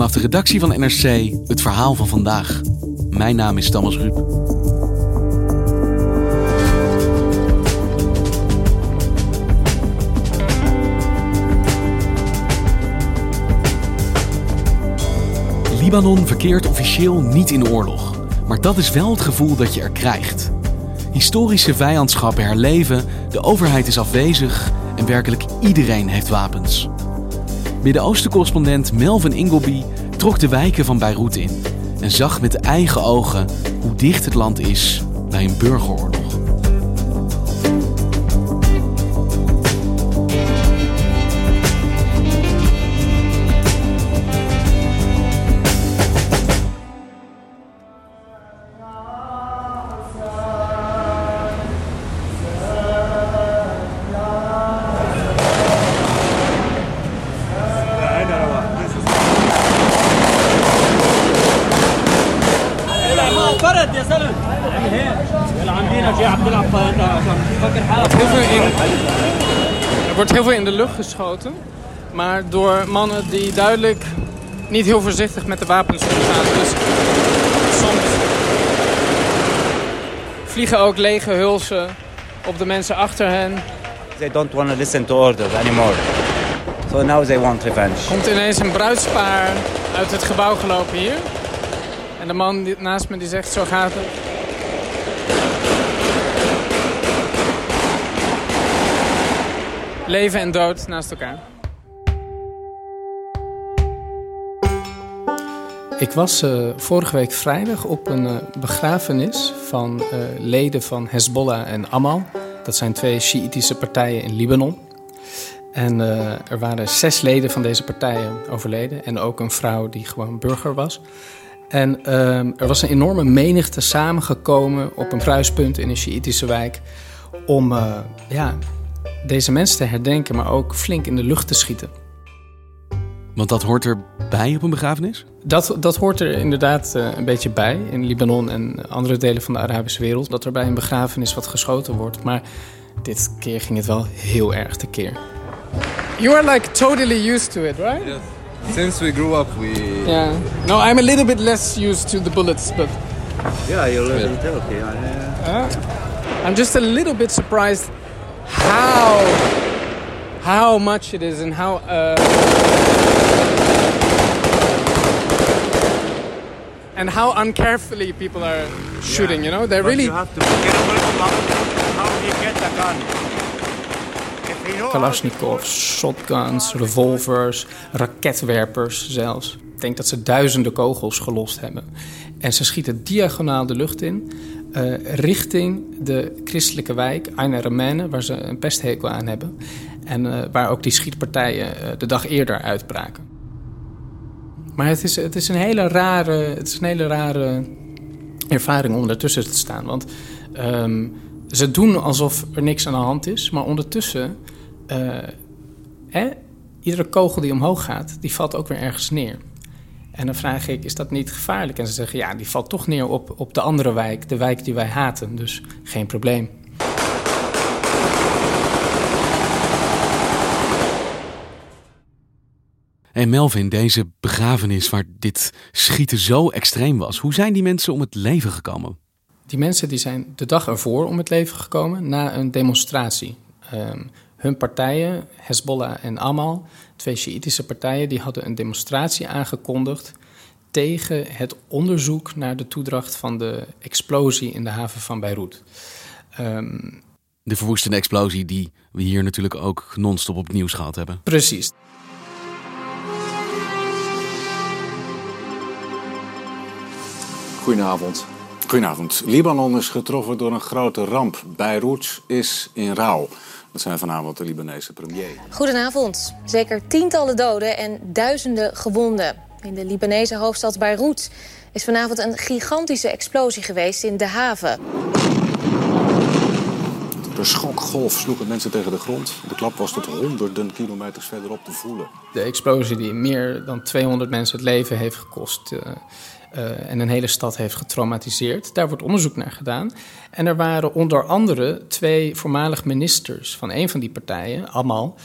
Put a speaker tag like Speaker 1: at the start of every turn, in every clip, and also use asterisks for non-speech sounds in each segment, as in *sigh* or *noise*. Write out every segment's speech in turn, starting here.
Speaker 1: Vanaf de redactie van NRC het verhaal van vandaag. Mijn naam is Thomas Ruip. Libanon verkeert officieel niet in oorlog. Maar dat is wel het gevoel dat je er krijgt. Historische vijandschappen herleven, de overheid is afwezig en werkelijk iedereen heeft wapens. Midden-Oosten-correspondent Melvin Ingleby trok de wijken van Beirut in en zag met eigen ogen hoe dicht het land is bij een burgeroorlog.
Speaker 2: Wordt heel veel in de lucht geschoten, maar door mannen die duidelijk niet heel voorzichtig met de wapens omgaan. Dus soms vliegen ook lege hulzen op de mensen achter hen.
Speaker 3: They don't want to listen to orders anymore. So now they want revenge.
Speaker 2: Komt ineens een bruidspaar uit het gebouw gelopen hier. En de man naast me die zegt, zo gaat het. Leven en dood naast elkaar. Ik was uh, vorige week vrijdag op een uh, begrafenis van uh, leden van Hezbollah en Amal. Dat zijn twee Sjiïtische partijen in Libanon. En er waren zes leden van deze partijen overleden. En ook een vrouw die gewoon burger was. En er was een enorme menigte samengekomen op een kruispunt in een Sjiïtische wijk. Om ja, deze mensen te herdenken, maar ook flink in de lucht te schieten.
Speaker 1: Want dat hoort erbij op een begrafenis?
Speaker 2: Dat, dat hoort er inderdaad uh, een beetje bij in Libanon en andere delen van de Arabische wereld. Dat er bij een begrafenis wat geschoten wordt. Maar dit keer ging het wel heel erg tekeer. You are like totally used to it, right?
Speaker 4: Yes. Since we grew up, we.
Speaker 2: Yeah. No, I'm a little bit less used to the bullets, but.
Speaker 3: Yeah, you're a little bit okay. Yeah.
Speaker 2: Uh, I'm just a little bit surprised how how much it is and how uh, and how uncarefully people are shooting.
Speaker 3: Yeah.
Speaker 2: You know, they're
Speaker 3: But
Speaker 2: really.
Speaker 3: You have to be careful about how you get the gun.
Speaker 2: Kalashnikovs, shotguns, revolvers, raketwerpers zelfs. Ik denk dat ze duizenden kogels gelost hebben. En ze schieten diagonaal de lucht in. Uh, richting de christelijke wijk Aina Ramene, waar ze een pesthekel aan hebben. En uh, waar ook die schietpartijen uh, de dag eerder uitbraken. Maar het is, het, is een hele rare, het is een hele rare ervaring om ertussen te staan. Want um, ze doen alsof er niks aan de hand is, maar ondertussen... Eh, iedere kogel die omhoog gaat, die valt ook weer ergens neer. En dan vraag ik, is dat niet gevaarlijk? En ze zeggen, ja, die valt toch neer op, op de andere wijk, de wijk die wij haten. Dus geen probleem.
Speaker 1: Hey Melvin, deze begrafenis waar dit schieten zo extreem was, hoe zijn die mensen om het leven gekomen?
Speaker 2: Die mensen die zijn de dag ervoor om het leven gekomen na een demonstratie. Um, hun partijen, Hezbollah en Amal, twee Sjiïtische partijen, die hadden een demonstratie aangekondigd tegen het onderzoek naar de toedracht van de explosie in de haven van Beirut.
Speaker 1: Um, de verwoestende explosie die we hier natuurlijk ook non-stop op het nieuws gehad hebben.
Speaker 2: Precies.
Speaker 5: Goedenavond. Goedenavond. Libanon is getroffen door een grote ramp. Beirut is in rouw. Dat zijn vanavond de Libanese premier.
Speaker 6: Goedenavond. Zeker tientallen doden en duizenden gewonden. In de Libanese hoofdstad Beirut is vanavond een gigantische explosie geweest in de haven.
Speaker 5: De schokgolf sloeg het mensen tegen de grond. De klap was tot honderden kilometers verderop te voelen.
Speaker 2: De explosie die meer dan 200 mensen het leven heeft gekost... Uh, uh, en een hele stad heeft getraumatiseerd. Daar wordt onderzoek naar gedaan. En er waren onder andere twee voormalig ministers van een van die partijen... allemaal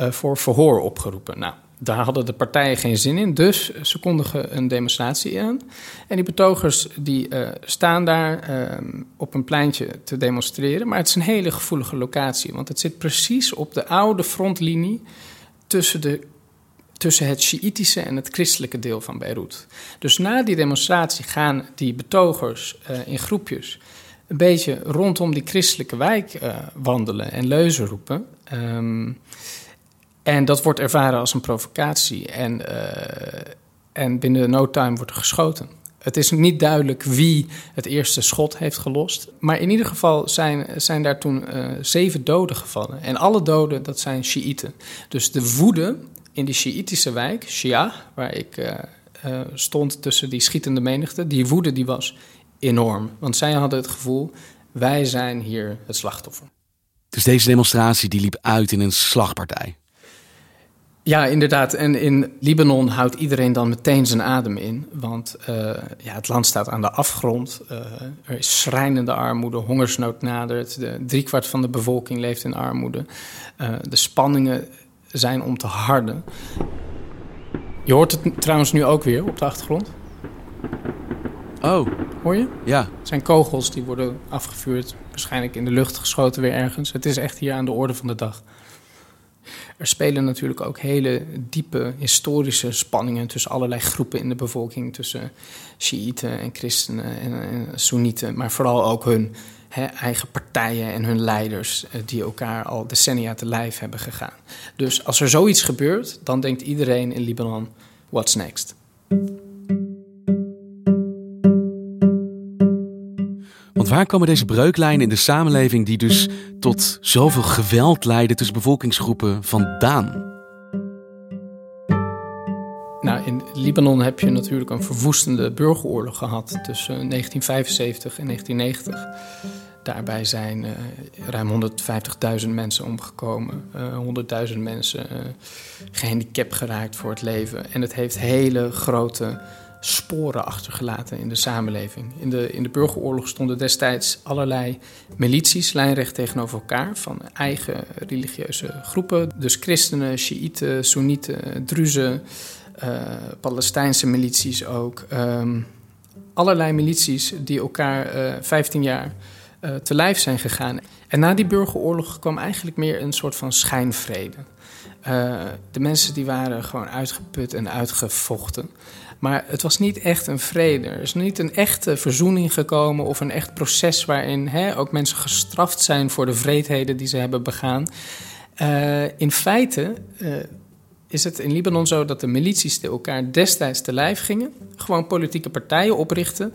Speaker 2: uh, voor verhoor opgeroepen. Nou, daar hadden de partijen geen zin in, dus ze kondigen een demonstratie aan. En die betogers die uh, staan daar op een pleintje te demonstreren. Maar het is een hele gevoelige locatie, want het zit precies op de oude frontlinie tussen, de, tussen het Sjiïtische en het christelijke deel van Beirut. Dus na die demonstratie gaan die betogers uh, in groepjes een beetje rondom die christelijke wijk wandelen en leuzen roepen. Um, en dat wordt ervaren als een provocatie. En, uh, en binnen no time wordt er geschoten. Het is niet duidelijk wie het eerste schot heeft gelost. Maar in ieder geval zijn, zijn daar toen zeven doden gevallen. En alle doden, dat zijn Shiiten. Dus de woede in die Shiïtische wijk, Shia, waar ik uh, uh, stond tussen die schietende menigte, die woede die was enorm. Want zij hadden het gevoel, wij zijn hier het slachtoffer.
Speaker 1: Dus deze demonstratie die liep uit in een slagpartij?
Speaker 2: Ja, inderdaad. En in Libanon houdt iedereen dan meteen zijn adem in. Want uh, ja, het land staat aan de afgrond. Uh, er is schrijnende armoede, hongersnood nadert. De driekwart van de bevolking leeft in armoede. Uh, de spanningen zijn om te harden. Je hoort het trouwens nu ook weer op de achtergrond.
Speaker 1: Oh.
Speaker 2: Hoor je?
Speaker 1: Ja.
Speaker 2: Het zijn kogels die worden afgevuurd. Waarschijnlijk in de lucht geschoten weer ergens. Het is echt hier aan de orde van de dag. Er spelen natuurlijk ook hele diepe historische spanningen tussen allerlei groepen in de bevolking, tussen Shiiten en christenen en, en Soenieten, maar vooral ook hun he, eigen partijen en hun leiders, eh, die elkaar al decennia te lijf hebben gegaan. Dus als er zoiets gebeurt, dan denkt iedereen in Libanon: what's next?
Speaker 1: Want waar komen deze breuklijnen in de samenleving die dus tot zoveel geweld leiden tussen bevolkingsgroepen vandaan?
Speaker 2: Nou, in Libanon heb je natuurlijk een verwoestende burgeroorlog gehad tussen 1975 en 1990. Daarbij zijn uh, ruim 150.000 mensen omgekomen, uh, 100.000 mensen uh, gehandicapt geraakt voor het leven. En het heeft hele grote sporen achtergelaten in de samenleving. In de, in de burgeroorlog stonden destijds allerlei milities lijnrecht tegenover elkaar van eigen religieuze groepen. Dus christenen, Shiiten, Soenieten, Druzen, Palestijnse milities ook. Um, allerlei milities die elkaar uh, 15 jaar uh, te lijf zijn gegaan. En na die burgeroorlog kwam eigenlijk meer een soort van schijnvrede. Uh, de mensen die waren gewoon uitgeput en uitgevochten. Maar het was niet echt een vrede. Er is niet een echte verzoening gekomen of een echt proces waarin hè, ook mensen gestraft zijn voor de vreedheden die ze hebben begaan. Uh, in feite is het in Libanon zo dat de milities elkaar destijds te lijf gingen, gewoon politieke partijen oprichten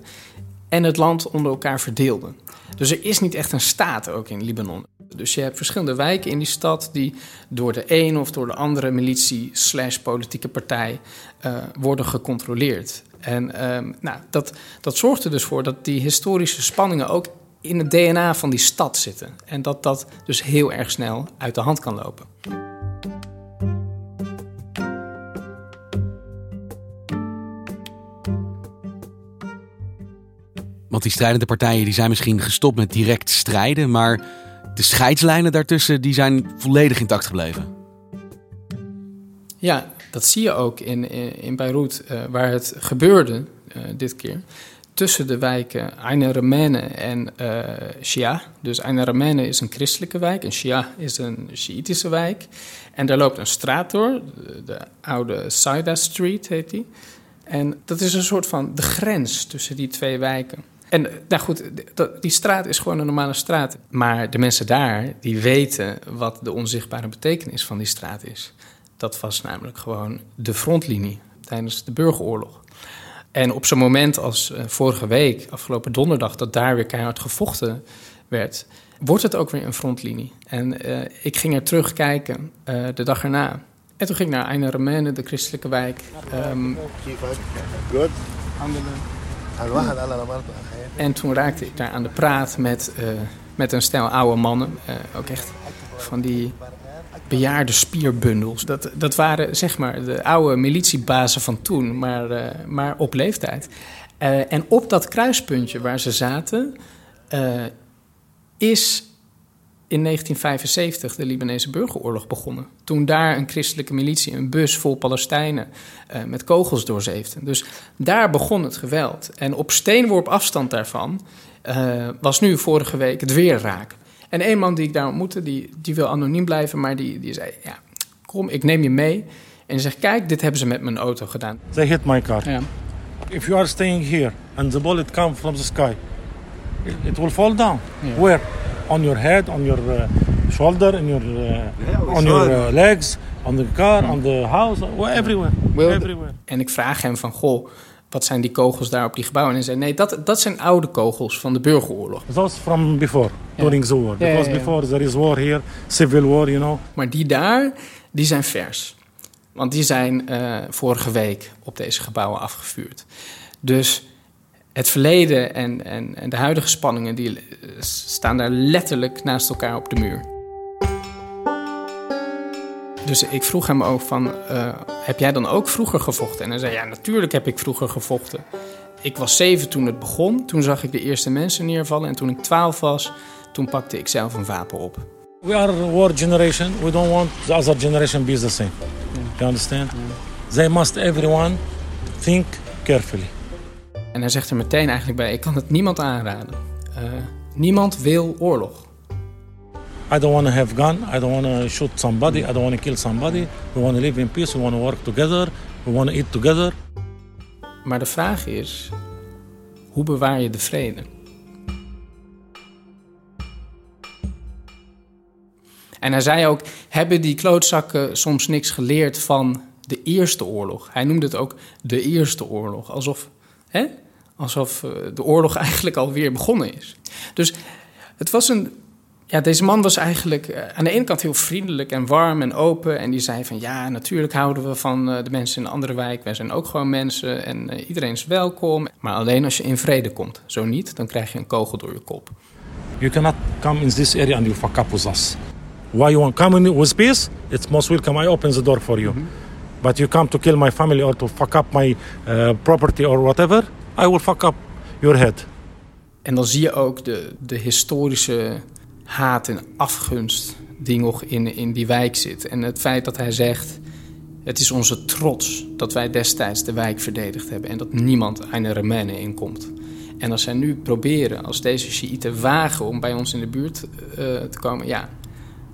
Speaker 2: en het land onder elkaar verdeelden. Dus er is niet echt een staat ook in Libanon. Dus je hebt verschillende wijken in die stad die door de een of door de andere militie slash politieke partij uh, worden gecontroleerd. En um, nou, dat, dat zorgt er dus voor dat die historische spanningen ook in het DNA van die stad zitten. En dat dat dus heel erg snel uit de hand kan lopen.
Speaker 1: Want die strijdende partijen die zijn misschien gestopt met direct strijden, maar de scheidslijnen daartussen die zijn volledig intact gebleven.
Speaker 2: Ja, dat zie je ook in, in, Beirut, uh, waar het gebeurde uh, dit keer. Tussen de wijken Ain Ramene en uh, Shia. Dus Ain Ramene is een christelijke wijk en Shia is een Shiïtische wijk. En daar loopt een straat door, de, de oude Saida Street heet die. En dat is een soort van de grens tussen die twee wijken. En nou goed, die straat is gewoon een normale straat. Maar de mensen daar, die weten wat de onzichtbare betekenis van die straat is. Dat was namelijk gewoon de frontlinie tijdens de burgeroorlog. En op zo'n moment als uh, vorige week, afgelopen donderdag, dat daar weer keihard gevochten werd, wordt het ook weer een frontlinie. En uh, ik ging er terugkijken uh, de dag erna. En toen ging ik naar Aina Remene, de christelijke wijk. Um. En toen raakte ik daar aan de praat met, uh, met een stel oude mannen. ook echt van die bejaarde spierbundels. Dat, dat waren zeg maar de oude militiebazen van toen, maar, uh, maar op leeftijd. En op dat kruispuntje waar ze zaten, is in 1975 de Libanese burgeroorlog begonnen. Toen daar een christelijke militie een bus vol Palestijnen met kogels doorzeefde. Dus daar begon het geweld. En op steenworp afstand daarvan was nu vorige week het weer raak. En een man die ik daar ontmoette, die, die wil anoniem blijven, maar die, die zei: Ja, kom, ik neem je mee. En hij zegt: Kijk, dit hebben ze met mijn auto gedaan.
Speaker 7: They hit my car. Ja. If you are staying here and the bullet comes from the sky, it will fall down. Yeah. Where? On your head, on your uh, shoulder, in your, uh, yeah, on your uh, legs, on the car, on the house, everywhere. Well, everywhere.
Speaker 2: En ik vraag hem van, goh, wat zijn die kogels daar op die gebouwen? En hij zei, nee, dat, dat zijn oude kogels van de burgeroorlog.
Speaker 7: Those from before, during the war. Because before there is war here, civil war, you know.
Speaker 2: Maar die daar, die zijn vers. Want die zijn uh, vorige week op deze gebouwen afgevuurd. Dus het verleden en, en, en de huidige spanningen... die eh, staan daar letterlijk naast elkaar op de muur. Dus ik vroeg hem ook van, uh, heb jij dan ook vroeger gevochten? En hij zei, ja, natuurlijk heb ik vroeger gevochten. Ik was zeven toen het begon. Toen zag ik de eerste mensen neervallen. En toen ik twaalf was, toen pakte ik zelf een wapen op.
Speaker 7: We are a war generation. We don't want the other generation be the same. You understand? They must everyone think carefully.
Speaker 2: En hij zegt er meteen eigenlijk bij, ik kan het niemand aanraden. Uh, niemand wil oorlog.
Speaker 7: I don't want to have gun. I don't want to shoot somebody. I don't want to kill somebody. We want to live in peace. We want to work together. We want to eat together.
Speaker 2: Maar de vraag is, hoe bewaar je de vrede? En hij zei ook, hebben die klootzakken soms niks geleerd van de Eerste Oorlog? Hij noemde het ook de Eerste Oorlog, alsof, hè? alsof eh, de oorlog *laughs* eigenlijk alweer begonnen is. Dus het was een ja, deze man was eigenlijk eh, aan de ene kant heel vriendelijk en warm en open. En die zei van ja, natuurlijk houden we van uh, de mensen in een andere wijk. Wij zijn ook gewoon mensen en iedereen is welkom. Maar alleen als je in vrede komt. Zo niet, dan krijg je een kogel door je kop.
Speaker 7: You cannot come in this area and you fuck up with us. Why you want come in with peace? It's most welcome. I open the door for you. Mm -hmm. But you come to kill my family or to fuck up my uh, property or whatever, I will fuck up your head.
Speaker 2: En dan zie je ook de, de historische haat en afgunst die nog in, in die wijk zit. En het feit dat hij zegt, het is onze trots dat wij destijds de wijk verdedigd hebben... en dat niemand een remene inkomt. En als zij nu proberen, als deze Shiiten wagen om bij ons in de buurt uh, te komen... ja,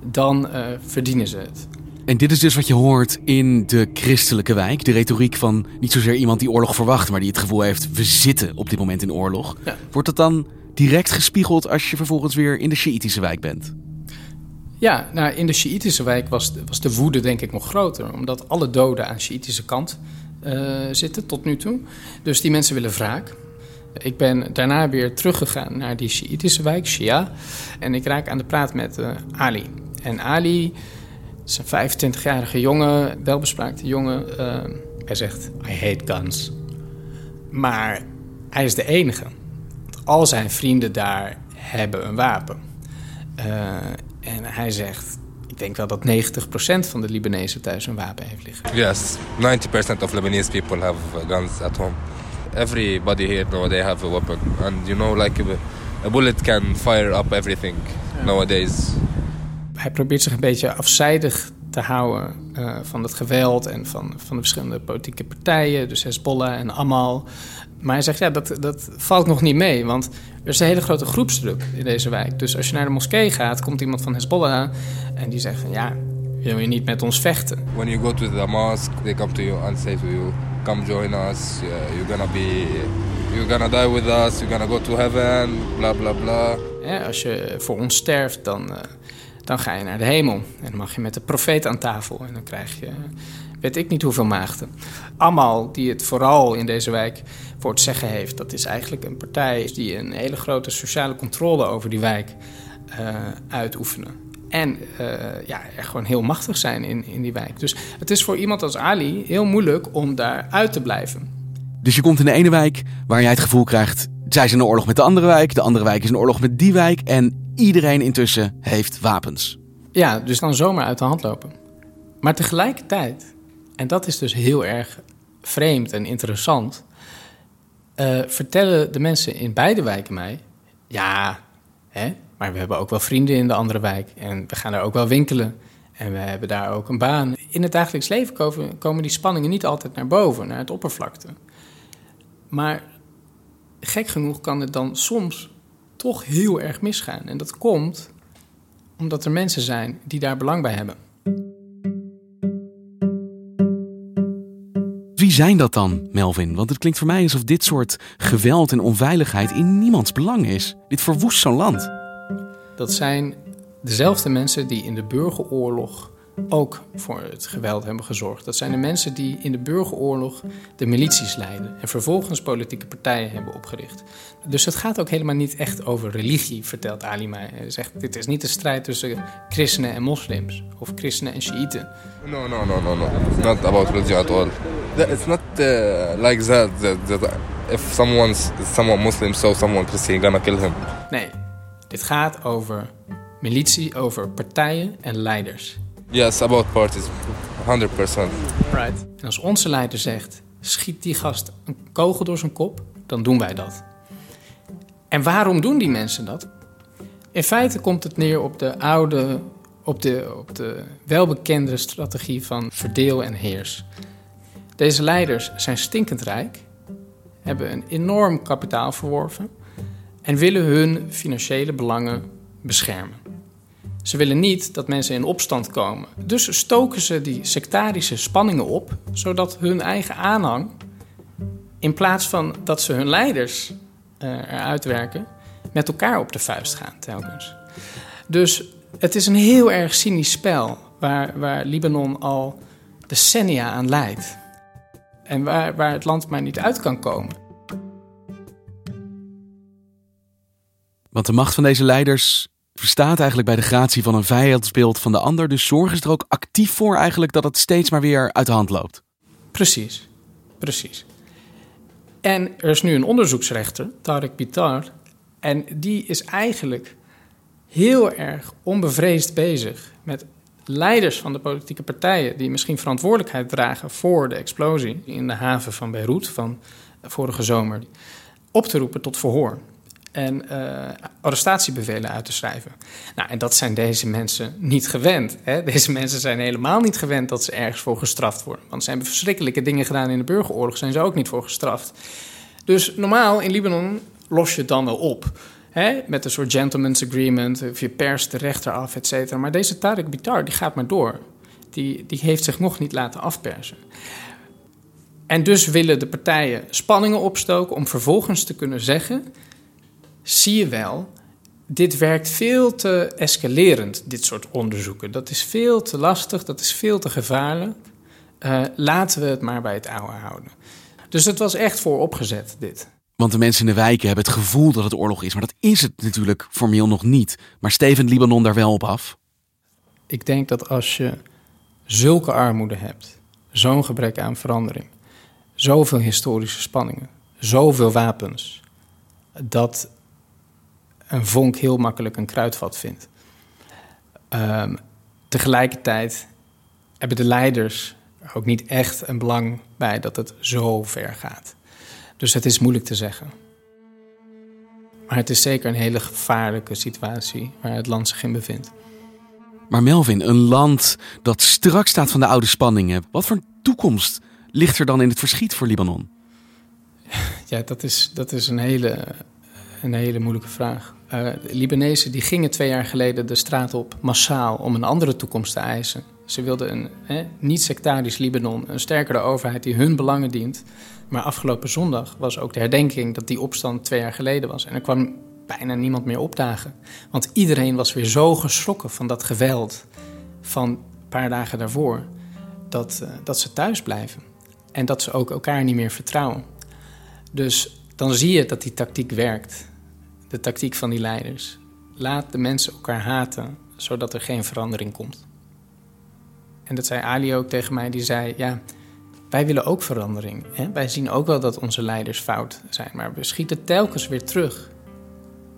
Speaker 2: dan uh, verdienen ze het.
Speaker 1: En dit is dus wat je hoort in de christelijke wijk. De retoriek van niet zozeer iemand die oorlog verwacht, maar die het gevoel heeft: we zitten op dit moment in oorlog. Ja. Wordt dat dan direct gespiegeld als je vervolgens weer in de Sjiitische wijk bent?
Speaker 2: Ja, nou, in de Sjiitische wijk was de, was de woede denk ik nog groter. Omdat alle doden aan de Sjiitische kant uh, zitten tot nu toe. Dus die mensen willen wraak. Ik ben daarna weer teruggegaan naar die Sjiitische wijk, Shia. En ik raak aan de praat met uh, Ali. En Ali is een 25-jarige jongen, welbespraakte jongen. Uh, hij zegt, I hate guns. Maar hij is de enige al zijn vrienden daar hebben een wapen. Uh, en hij zegt, ik denk wel dat 90% van de Libanezen thuis een wapen heeft liggen.
Speaker 4: Yes, 90% of Lebanese people have guns at home. Everybody here nowadays have a weapon. And you know, like a, bullet can fire up everything nowadays.
Speaker 2: Hij probeert zich een beetje afzijdig te houden uh, van het geweld en van, van de verschillende politieke partijen, dus Hezbollah en Amal. Maar hij zegt, ja, dat, dat valt nog niet mee, want er is een hele grote groepsdruk in deze wijk. Dus als je naar de moskee gaat, komt iemand van Hezbollah en die zegt van, ja, wil je niet met ons vechten?
Speaker 4: When you go to the mosque, they come to you and say to you, come join us, you're gonna be, you're gonna die with us, you're gonna go to heaven, bla bla bla.
Speaker 2: Ja, als je voor ons sterft, dan... Uh, dan ga je naar de hemel. En dan mag je met de profeet aan tafel. En dan krijg je, weet ik niet hoeveel maagden. Allemaal die het vooral in deze wijk voor het zeggen heeft. Dat is eigenlijk een partij die een hele grote sociale controle over die wijk uh, uitoefenen. En uh, ja, gewoon heel machtig zijn in, in die wijk. Dus het is voor iemand als Ali heel moeilijk om daar uit te blijven.
Speaker 1: Dus je komt in de ene wijk waar jij het gevoel krijgt... zij zijn in oorlog met de andere wijk, de andere wijk is in oorlog met die wijk... en iedereen intussen heeft wapens.
Speaker 2: Ja, dus kan zomaar uit de hand lopen. Maar tegelijkertijd, en dat is dus heel erg vreemd en interessant... Uh, vertellen de mensen in beide wijken mij... ja, hè, maar we hebben ook wel vrienden in de andere wijk en we gaan daar ook wel winkelen. En we hebben daar ook een baan. In het dagelijks leven komen, komen die spanningen niet altijd naar boven, naar het oppervlakte. Maar gek genoeg kan het dan soms toch heel erg misgaan. En dat komt omdat er mensen zijn die daar belang bij hebben.
Speaker 1: Wie zijn dat dan, Melvin? Want het klinkt voor mij alsof dit soort geweld en onveiligheid in niemands belang is. Dit verwoest zo'n land.
Speaker 2: Dat zijn dezelfde mensen die in de burgeroorlog ook voor het geweld hebben gezorgd. Dat zijn de mensen die in de burgeroorlog de milities leiden en vervolgens politieke partijen hebben opgericht. Dus het gaat ook helemaal niet echt over religie, vertelt Ali mij. Hij zegt, dit is niet een strijd tussen christenen en moslims of christenen en shiiten.
Speaker 4: No, no, no, no, no. It's not about religion at all. It's not uh, like that, that, that if someone's someone Muslim, so someone Christian, gonna kill him.
Speaker 2: Nee, dit gaat over militie, over partijen en leiders.
Speaker 4: Yes, about parties. 100%.
Speaker 2: Right. En als onze leider zegt, schiet die gast een kogel door zijn kop, dan doen wij dat. En waarom doen die mensen dat? In feite komt het neer op de oude, op de, op de welbekende strategie van verdeel en heers. Deze leiders zijn stinkend rijk, hebben een enorm kapitaal verworven en willen hun financiële belangen beschermen. Ze willen niet dat mensen in opstand komen. Dus stoken ze die sectarische spanningen op, zodat hun eigen aanhang, in plaats van dat ze hun leiders uh, eruit werken, met elkaar op de vuist gaan telkens. Dus het is een heel erg cynisch spel waar, waar Libanon al decennia aan leidt. En waar, waar het land maar niet uit kan komen.
Speaker 1: Want de macht van deze leiders verstaat eigenlijk bij de gratie van een vijandsbeeld van de ander. Dus zorgen ze er ook actief voor eigenlijk dat het steeds maar weer uit de hand loopt.
Speaker 2: Precies, precies. En er is nu een onderzoeksrechter, Tarek Bitar. En die is eigenlijk heel erg onbevreesd bezig met leiders van de politieke partijen... die misschien verantwoordelijkheid dragen voor de explosie in de haven van Beirut van vorige zomer... op te roepen tot verhoor en uh, arrestatiebevelen uit te schrijven. Nou, en dat zijn deze mensen niet gewend. Hè? *laughs* Deze mensen zijn helemaal niet gewend dat ze ergens voor gestraft worden. Want ze hebben verschrikkelijke dingen gedaan in de burgeroorlog, zijn ze ook niet voor gestraft. Dus normaal in Libanon los je het dan wel op. Met een soort gentleman's agreement, of je perst de rechter af, et cetera. Maar deze Tarek Bitar, die gaat maar door. Die, die heeft zich nog niet laten afpersen. En dus willen de partijen spanningen opstoken om vervolgens te kunnen zeggen zie je wel, dit werkt veel te escalerend, dit soort onderzoeken. Dat is veel te lastig, dat is veel te gevaarlijk. Uh, laten we het maar bij het oude houden. Dus het was echt voor opgezet, dit.
Speaker 1: Want de mensen in de wijken hebben het gevoel dat het oorlog is. Maar dat is het natuurlijk formeel nog niet. Maar Steven Libanon daar wel op af?
Speaker 2: Ik denk dat als je zulke armoede hebt, zo'n gebrek aan verandering, zoveel historische spanningen, zoveel wapens, dat een vonk heel makkelijk een kruidvat vindt. Um, tegelijkertijd hebben de leiders ook niet echt een belang bij dat het zo ver gaat. Dus het is moeilijk te zeggen. Maar het is zeker een hele gevaarlijke situatie waar het land zich in bevindt.
Speaker 1: Maar Melvin, een land dat strak staat van de oude spanningen, wat voor toekomst ligt er dan in het verschiet voor Libanon?
Speaker 2: Ja, dat is, dat is een, hele, een hele moeilijke vraag. Uh, Libanezen die gingen twee jaar geleden de straat op massaal om een andere toekomst te eisen. Ze wilden een niet-sectarisch Libanon, een sterkere overheid die hun belangen dient. Maar afgelopen zondag was ook de herdenking dat die opstand twee jaar geleden was. En er kwam bijna niemand meer opdagen. Want iedereen was weer zo geschrokken van dat geweld van een paar dagen daarvoor, dat, uh, dat ze thuis blijven. En dat ze ook elkaar niet meer vertrouwen. Dus dan zie je dat die tactiek werkt. De tactiek van die leiders. Laat de mensen elkaar haten, zodat er geen verandering komt. En dat zei Ali ook tegen mij, die zei, ja, wij willen ook verandering. Hè? Wij zien ook wel dat onze leiders fout zijn, maar we schieten telkens weer terug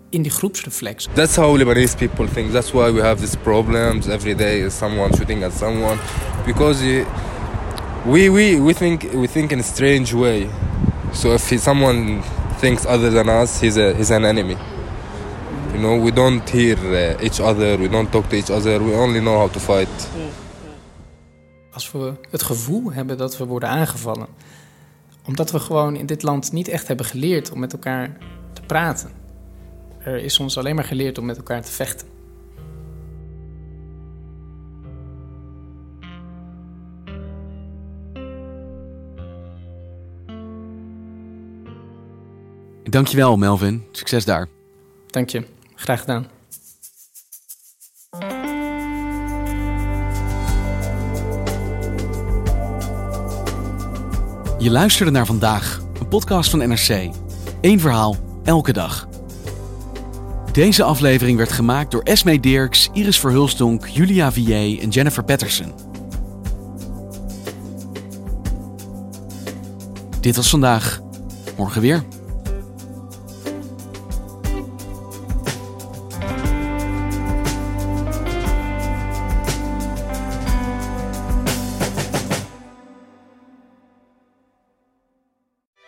Speaker 2: in die groepsreflex.
Speaker 4: That's how Lebanese people think. That's why we have these problems every day. Someone shooting at someone because we we we think we think in a strange way. So if someone thinks other than us, he's a he's an enemy. You know, we don't hear uh, each other. We don't talk to each other. We only know how to fight.
Speaker 2: Als we het gevoel hebben dat we worden aangevallen, omdat we gewoon in dit land niet echt hebben geleerd om met elkaar te praten. Er is ons alleen maar geleerd om met elkaar te vechten.
Speaker 1: Dankjewel, Melvin. Succes daar.
Speaker 2: Dank je. Graag gedaan.
Speaker 1: Je luisterde naar vandaag, een podcast van NRC. Eén verhaal, elke dag. Deze aflevering werd gemaakt door Esme Dirks, Iris Verhulstonk, Julia Vier en Jennifer Patterson. Dit was vandaag. Morgen weer.